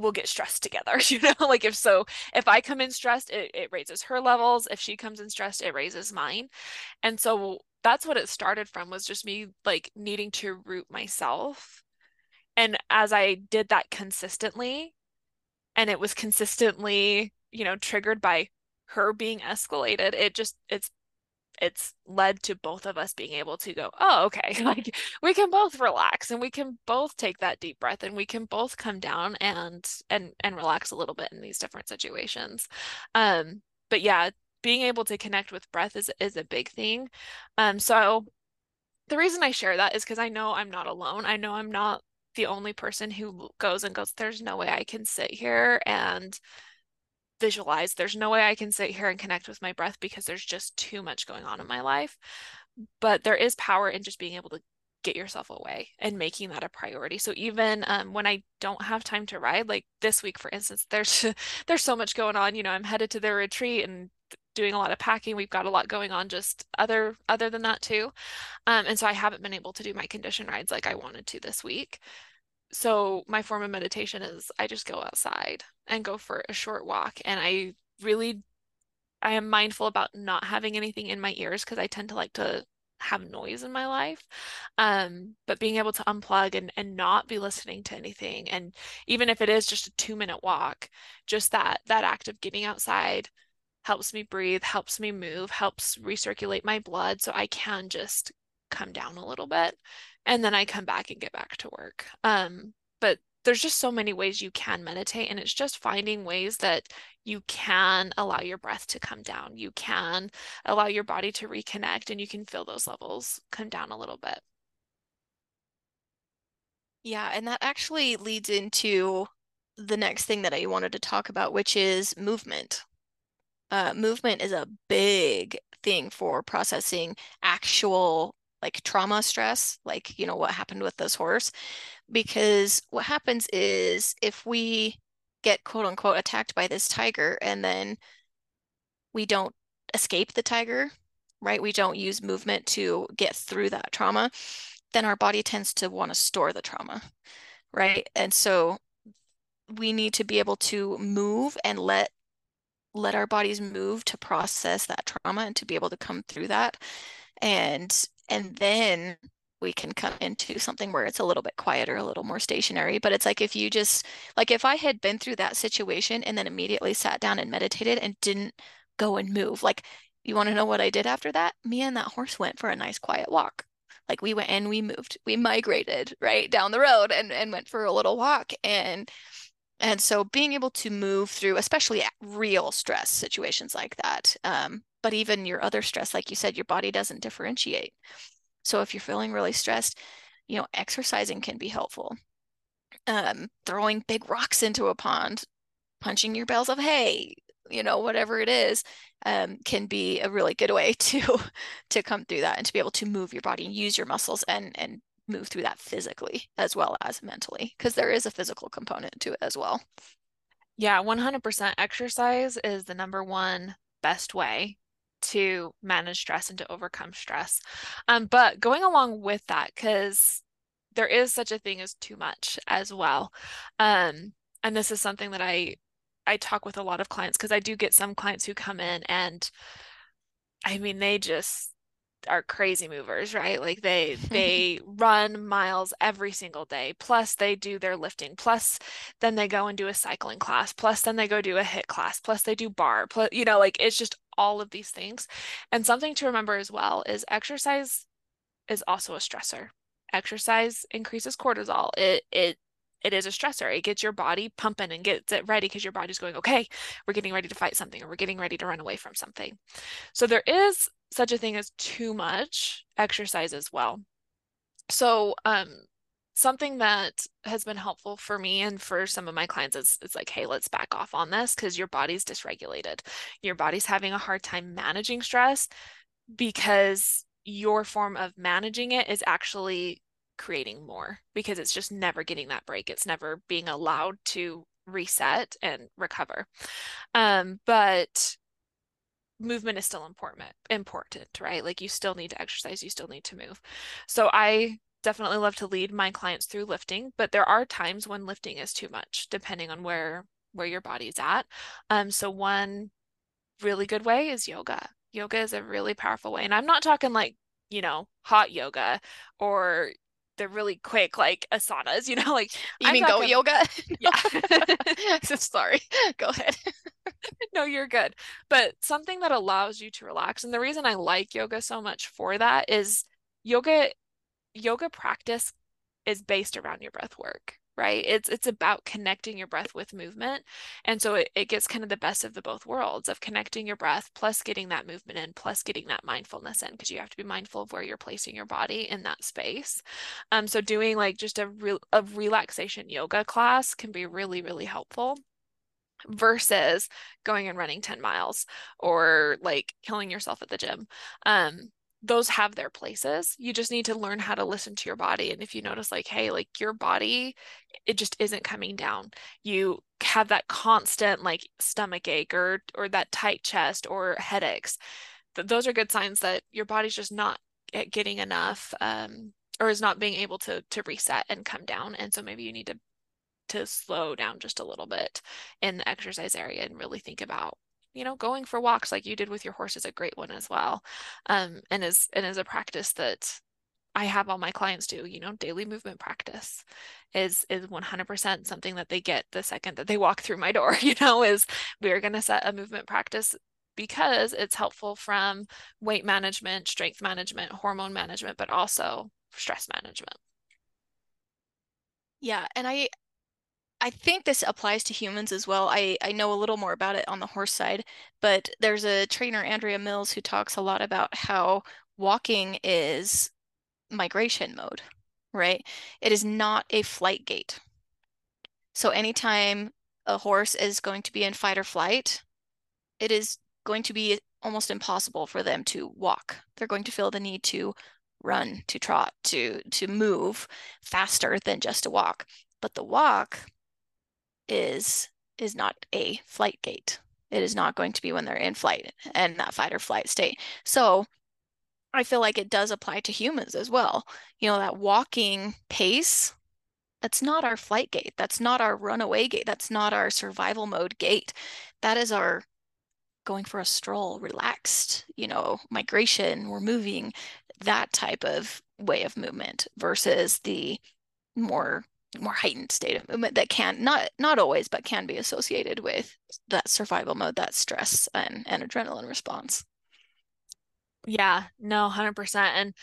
will get stressed together, you know? Like if so, if I come in stressed, it, it raises her levels. If she comes in stressed, it raises mine. And so that's what it started from was just me like needing to root myself. And as I did that consistently, and it was consistently, you know, triggered by her being escalated, it just it's it's led to both of us being able to go, oh, okay, like we can both relax and we can both take that deep breath and we can both come down and and and relax a little bit in these different situations. Um, but yeah, being able to connect with breath is is a big thing. Um, so the reason I share that is because I know I'm not alone. I know I'm not the only person who goes and goes, there's no way I can sit here and visualize. There's no way I can sit here and connect with my breath because there's just too much going on in my life. But there is power in just being able to get yourself away and making that a priority. So even um, when I don't have time to ride, like this week, for instance, there's there's so much going on. You know, I'm headed to the retreat and doing a lot of packing. We've got a lot going on just other other than that too. Um, and so I haven't been able to do my condition rides like I wanted to this week so my form of meditation is I just go outside and go for a short walk and I really I am mindful about not having anything in my ears because I tend to like to have noise in my life. Um, but being able to unplug and, and not be listening to anything. And even if it is just a two minute walk, just that that act of getting outside, helps me breathe, helps me move, helps recirculate my blood so I can just come down a little bit and then I come back and get back to work. Um, but there's just so many ways you can meditate and it's just finding ways that you can allow your breath to come down. You can allow your body to reconnect and you can feel those levels come down a little bit. Yeah, and that actually leads into the next thing that I wanted to talk about, which is movement. Uh, movement is a big thing for processing actual like trauma stress, like, you know, what happened with this horse. Because what happens is if we get quote unquote attacked by this tiger and then we don't escape the tiger, right? We don't use movement to get through that trauma, then our body tends to want to store the trauma, right? And so we need to be able to move and let let our bodies move to process that trauma and to be able to come through that and and then we can come into something where it's a little bit quieter, a little more stationary. But it's like if you just, like if I had been through that situation and then immediately sat down and meditated and didn't go and move, like you want to know what I did after that? Me and that horse went for a nice quiet walk. Like we went and we moved, we migrated right down the road and, and went for a little walk. And and so being able to move through, especially real stress situations like that, um, but even your other stress, like you said, your body doesn't differentiate. So if you're feeling really stressed, you know, exercising can be helpful. Um, throwing big rocks into a pond, punching your bales of hay, you know, whatever it is, um, can be a really good way to to come through that and to be able to move your body and use your muscles and and move through that physically as well as mentally because there is a physical component to it as well. Yeah, 100% exercise is the number one best way to manage stress and to overcome stress. Um, but going along with that, because there is such a thing as too much as well. Um, and this is something that I I talk with a lot of clients because I do get some clients who come in and I mean they just are crazy movers, right? Like they they run miles every single day. Plus they do their lifting. Plus then they go and do a cycling class. Plus then they go do a HIIT class. Plus they do barre. Plus you know, like it's just all of these things. And something to remember as well is exercise is also a stressor. Exercise increases cortisol. It it it is a stressor. It gets your body pumping and gets it ready because your body's going, okay, we're getting ready to fight something or we're getting ready to run away from something. So there is such a thing as too much exercise as well. So um something that has been helpful for me and for some of my clients is it's like, hey, let's back off on this because your body's dysregulated. Your body's having a hard time managing stress because your form of managing it is actually creating more because it's just never getting that break. It's never being allowed to reset and recover. Um, but movement is still important important right like you still need to exercise you still need to move so i definitely love to lead my clients through lifting, but there are times when lifting is too much, depending on where where your body's at. Um, so one really good way is yoga. Yoga is a really powerful way, and I'm not talking like you know hot yoga or the really quick like asanas. You know, like you I'm mean go yoga? Yeah. Sorry. Go ahead. no, you're good. But something that allows you to relax, and the reason I like yoga so much for that is yoga yoga practice is based around your breath work right? It's it's about connecting your breath with movement and so it, it gets kind of the best of the both worlds of connecting your breath plus getting that movement in plus getting that mindfulness in because you have to be mindful of where you're placing your body in that space. Um so doing like just a real a relaxation yoga class can be really really helpful versus going and running 10 miles or like killing yourself at the gym. Um those have their places. You just need to learn how to listen to your body. And if you notice, like, hey, like your body, it just isn't coming down. You have that constant like stomach ache or or that tight chest or headaches. Th- those are good signs that your body's just not getting enough um, or is not being able to to reset and come down. And so maybe you need to to slow down just a little bit in the exercise area and really think about you know, going for walks like you did with your horse is a great one as well. Um, and is and is a practice that I have all my clients do, you know, daily movement practice is is 100% something that they get the second that they walk through my door, you know, is we're going to set a movement practice because it's helpful from weight management, strength management, hormone management, but also stress management. Yeah, and I I think this applies to humans as well. I, I know a little more about it on the horse side, but there's a trainer, Andrea Mills, who talks a lot about how walking is migration mode, right? It is not a flight gait. So anytime a horse is going to be in fight or flight, it is going to be almost impossible for them to walk. They're going to feel the need to run, to trot, to to move faster than just a walk. But the walk is is not a flight gait. It is not going to be when they're in flight and that fight or flight state. So I feel like it does apply to humans as well. You know, that walking pace, that's not our flight gait. That's not our runaway gait. That's not our survival mode gait. That is our going for a stroll, relaxed, you know, migration, we're moving, that type of way of movement versus the more more heightened state of movement that can not not always but can be associated with that survival mode that stress and, and adrenaline response. Yeah no 100% and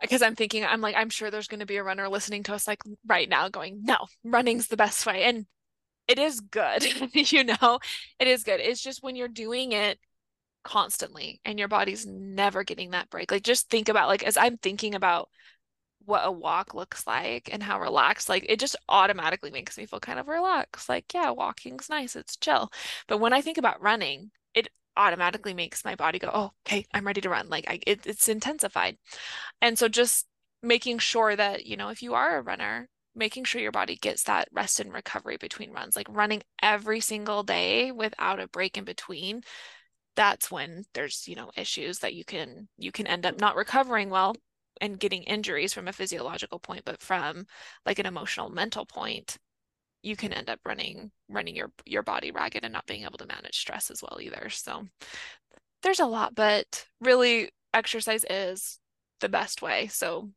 because i'm thinking i'm like i'm sure there's going to be a runner listening to us like right now going no running's the best way. And it is good you know? It is good. It's just when you're doing it constantly and your body's never getting that break like just think about like as i'm thinking about what a walk looks like and how relaxed like it just automatically makes me feel kind of relaxed like yeah walking's nice it's chill. But when i think about running it automatically makes my body go oh okay i'm ready to run like I, it, it's intensified. And so just making sure that you know if you are a runner making sure your body gets that rest and recovery between runs like running every single day without a break in between that's when there's you know issues that you can you can end up not recovering well and getting injuries from a physiological point, but from like an emotional mental point, you can end up running running your your body ragged and not being able to manage stress as well either. So there's a lot, but really exercise is the best way. So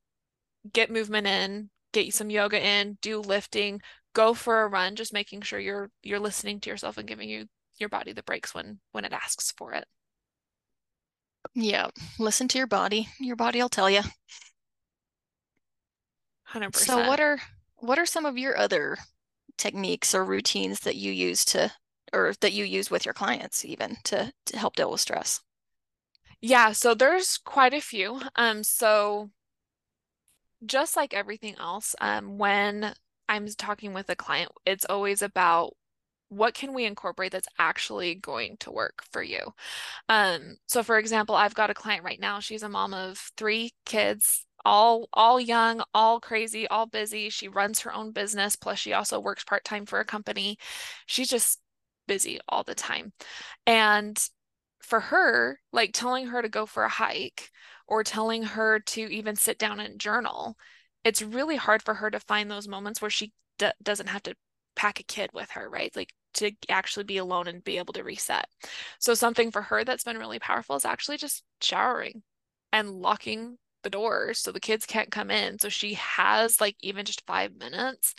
get movement in, get some yoga in, do lifting, go for a run, just making sure you're you're listening to yourself and giving you your body the breaks when when it asks for it. Yeah, listen to your body. Your body will tell you. 100%. So what are what are some of your other techniques or routines that you use to or that you use with your clients even to to help deal with stress? Yeah, so there's quite a few. Um so just like everything else, um when I'm talking with a client, it's always about what can we incorporate that's actually going to work for you? Um, so for example, I've got a client right now. She's a mom of three kids, all all young, all crazy, all busy. She runs her own business, plus she also works part-time for a company. She's just busy all the time. And for her, like telling her to go for a hike or telling her to even sit down and journal, it's really hard for her to find those moments where she d- doesn't have to pack a kid with her, right? Like to actually be alone and be able to reset. So something for her that's been really powerful is actually just showering and locking the doors so the kids can't come in. So she has like even just five minutes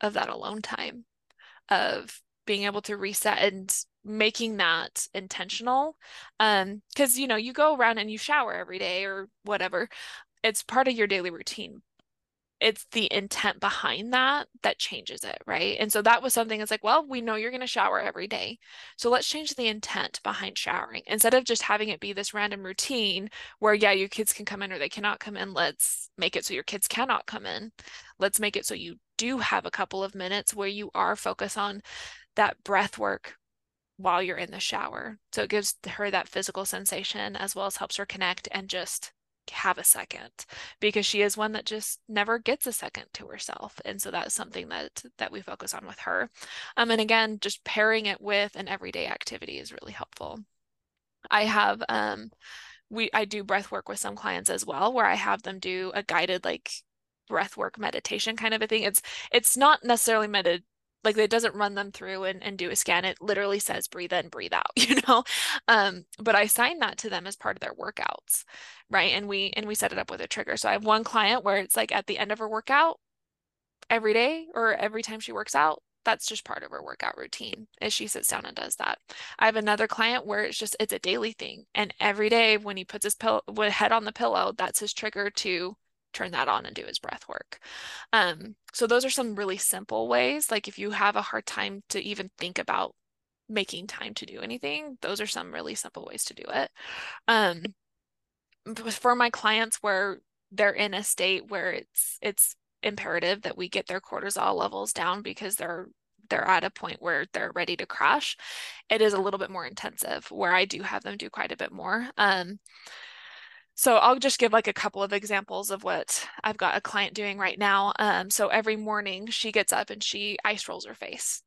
of that alone time of being able to reset and making that intentional. Um, because you know, you go around and you shower every day or whatever. It's part of your daily routine it's the intent behind that that changes it, right? And so that was something it's like, well, we know you're going to shower every day. So let's change the intent behind showering. Instead of just having it be this random routine where, yeah, your kids can come in or they cannot come in, let's make it so your kids cannot come in. Let's make it so you do have a couple of minutes where you are focused on that breath work while you're in the shower. So it gives her that physical sensation as well as helps her connect and just have a second because she is one that just never gets a second to herself and so that's something that that we focus on with her. Um and again just pairing it with an everyday activity is really helpful. I have um we i do breath work with some clients as well where i have them do a guided like breath work meditation kind of a thing. It's it's not necessarily med like it doesn't run them through and, and do a scan it literally says breathe in breathe out you know um but i assign that to them as part of their workouts right and we and we set it up with a trigger so i have one client where it's like at the end of her workout every day or every time she works out that's just part of her workout routine as she sits down and does that. I have another client where it's just it's a daily thing. And every day when he puts his pillow head on the pillow, that's his trigger to turn that on and do his breath work. Um, so those are some really simple ways. Like if you have a hard time to even think about making time to do anything, those are some really simple ways to do it. Um, for my clients where they're in a state where it's it's imperative that we get their cortisol levels down because they're they're at a point where they're ready to crash it is a little bit more intensive where i do have them do quite a bit more um, so I'll just give like a couple of examples of what I've got a client doing right now. Um, so every morning she gets up and she ice rolls her face.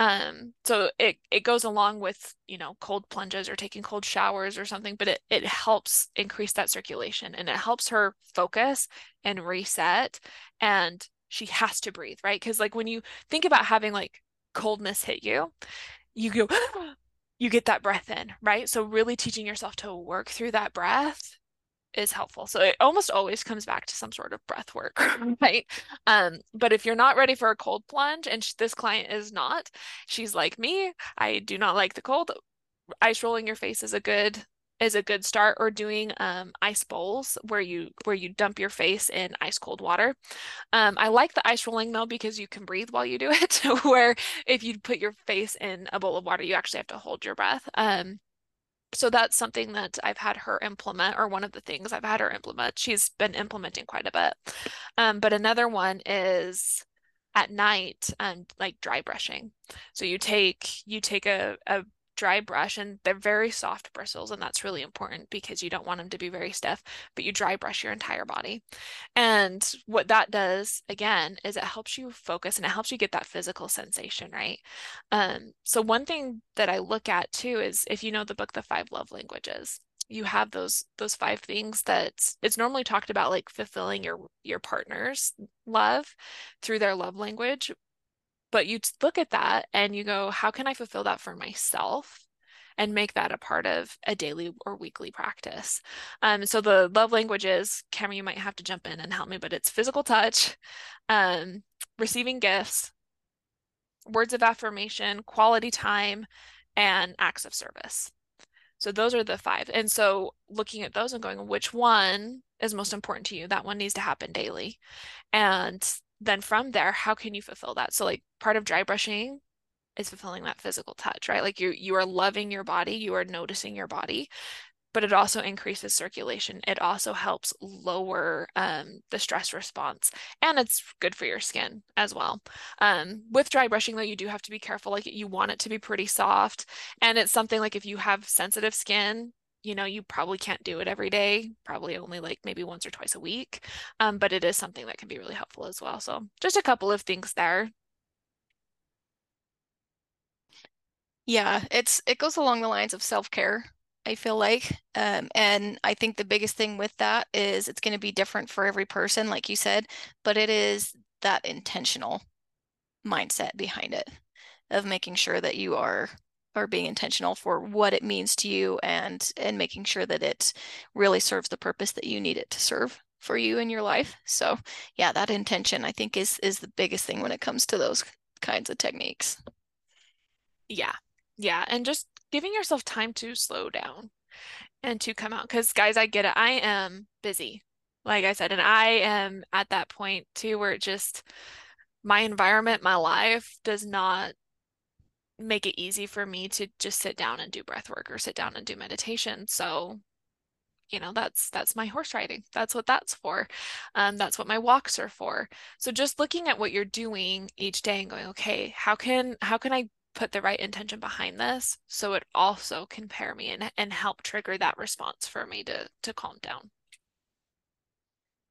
Um, so it it goes along with, you know, cold plunges or taking cold showers or something, but it it helps increase that circulation and it helps her focus and reset and she has to breathe, right? Because like when you think about having like coldness hit you, you go you get that breath in, right? So really teaching yourself to work through that breath is helpful. So it almost always comes back to some sort of breath work, right? Um, but if you're not ready for a cold plunge, and this client is not, she's like me, I do not like the cold. Ice rolling your face is a good is a good start or doing um, ice bowls where you where you dump your face in ice cold water um, i like the ice rolling though because you can breathe while you do it where if you put your face in a bowl of water you actually have to hold your breath um, so that's something that I've had her implement, or one of the things I've had her implement. She's been implementing quite a bit. Um, but another one is at night, um, like dry brushing. So you take you take a, a dry brush and they're very soft bristles and that's really important because you don't want them to be very stiff but you dry brush your entire body. And what that does again is it helps you focus and it helps you get that physical sensation right? Um, so one thing that i look at too is if you know the book the five love languages you have those those five things that it's normally talked about like fulfilling your your partner's love through their love language but you look at that and you go, how can I fulfill that for myself? and make that a part of a daily or weekly practice. Um, so the love languages, Cameron, you might have to jump in and help me, but it's physical touch, um, receiving gifts, words of affirmation, quality time, and acts of service. So those are the five. And so looking at those and going, which one is most important to you? That one needs to happen daily. And then from there, how can you fulfill that? So like part of dry brushing is fulfilling that physical touch, right? Like you you are loving your body, you are noticing your body, but it also increases circulation. It also helps lower um, the stress response, and it's good for your skin as well. Um, with dry brushing, though, you do have to be careful. Like you want it to be pretty soft, and it's something like if you have sensitive skin, you know, you probably can't do it every day, probably only like maybe once or twice a week. Um, but it is something that can be really helpful as well. So just a couple of things there. Yeah, it's it goes along the lines of self-care, I feel like. Um, and I think the biggest thing with that is it's going to be different for every person, like you said, but it is that intentional mindset behind it of making sure that you are are being intentional for what it means to you and and making sure that it really serves the purpose that you need it to serve for you in your life. So yeah, that intention I think is is the biggest thing when it comes to those kinds of techniques. Yeah. Yeah. And just giving yourself time to slow down and to come out. Because guys, I get it. I am busy. Like I said, and I am at that point too where it just my environment, my life does not make it easy for me to just sit down and do breath work or sit down and do meditation. So, you know, that's that's my horse riding. That's what that's for. Um, that's what my walks are for. So just looking at what you're doing each day and going, okay, how can how can I put the right intention behind this so it also can pair me and, and help trigger that response for me to to calm down.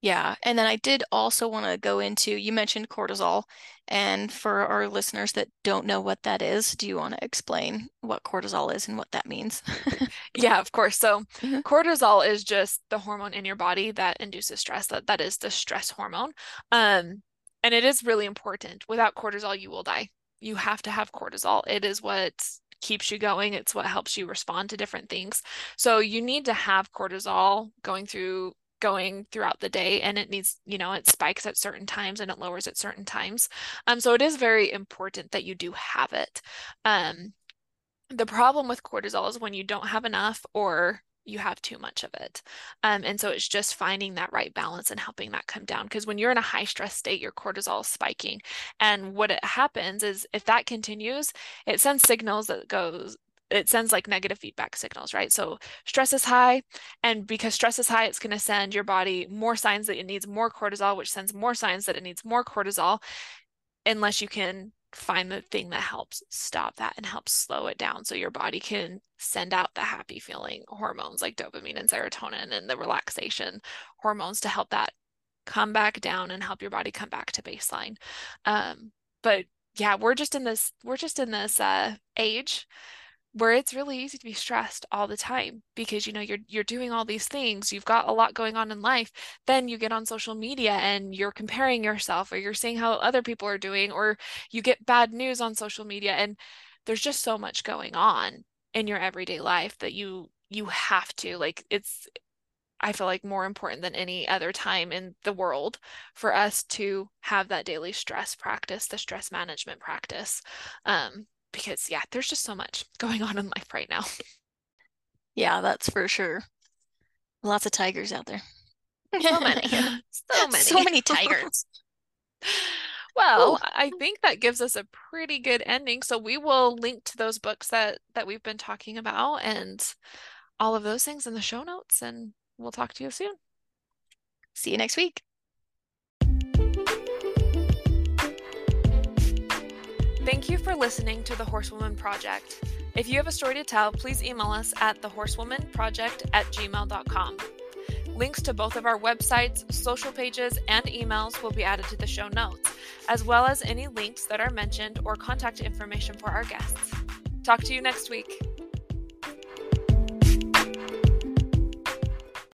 Yeah, and then I did also want to go into, you mentioned cortisol, and for our listeners that don't know what that is, do you want to explain what cortisol is and what that means? yeah, of course. So mm-hmm. cortisol is just the hormone in your body that induces stress. That that is the stress hormone. Um, and it is really important. Without cortisol, you will die. You have to have cortisol. It is what keeps you going. It's what helps you respond to different things. So you need to have cortisol going through going throughout the day and it needs you know it spikes at certain times and it lowers at certain times um so it is very important that you do have it um the problem with cortisol is when you don't have enough or you have too much of it. Um, and so it's just finding that right balance and helping that come down. Because when you're in a high stress state, your cortisol is spiking. And what it happens is if that continues, it sends signals that goes, it sends like negative feedback signals, right? So stress is high, and because stress is high, it's going to send your body more signs that it needs more cortisol, which sends more signs that it needs more cortisol, unless you can find the thing that helps stop that and helps slow it down so your body can send out the happy feeling hormones like dopamine and serotonin and the relaxation hormones to help that come back down and help your body come back to baseline um, but yeah we're just in this we're just in this uh, age where it's really easy to be stressed all the time because you know you're you're doing all these things you've got a lot going on in life then you get on social media and you're comparing yourself or you're seeing how other people are doing or you get bad news on social media and there's just so much going on in your everyday life that you you have to like it's I feel like more important than any other time in the world for us to have that daily stress practice, the stress management practice. Um, because yeah, there's just so much going on in life right now. Yeah, that's for sure. Lots of tigers out there. So many. so many. So many tigers. well, Ooh. I think that gives us a pretty good ending. So we will link to those books that that we've been talking about and all of those things in the show notes and we'll talk to you soon. See you next week. Thank you for listening to the Horsewoman Project. If you have a story to tell, please email us at thehorsewomanproject at gmail.com. Links to both of our websites, social pages, and emails will be added to the show notes, as well as any links that are mentioned or contact information for our guests. Talk to you next week.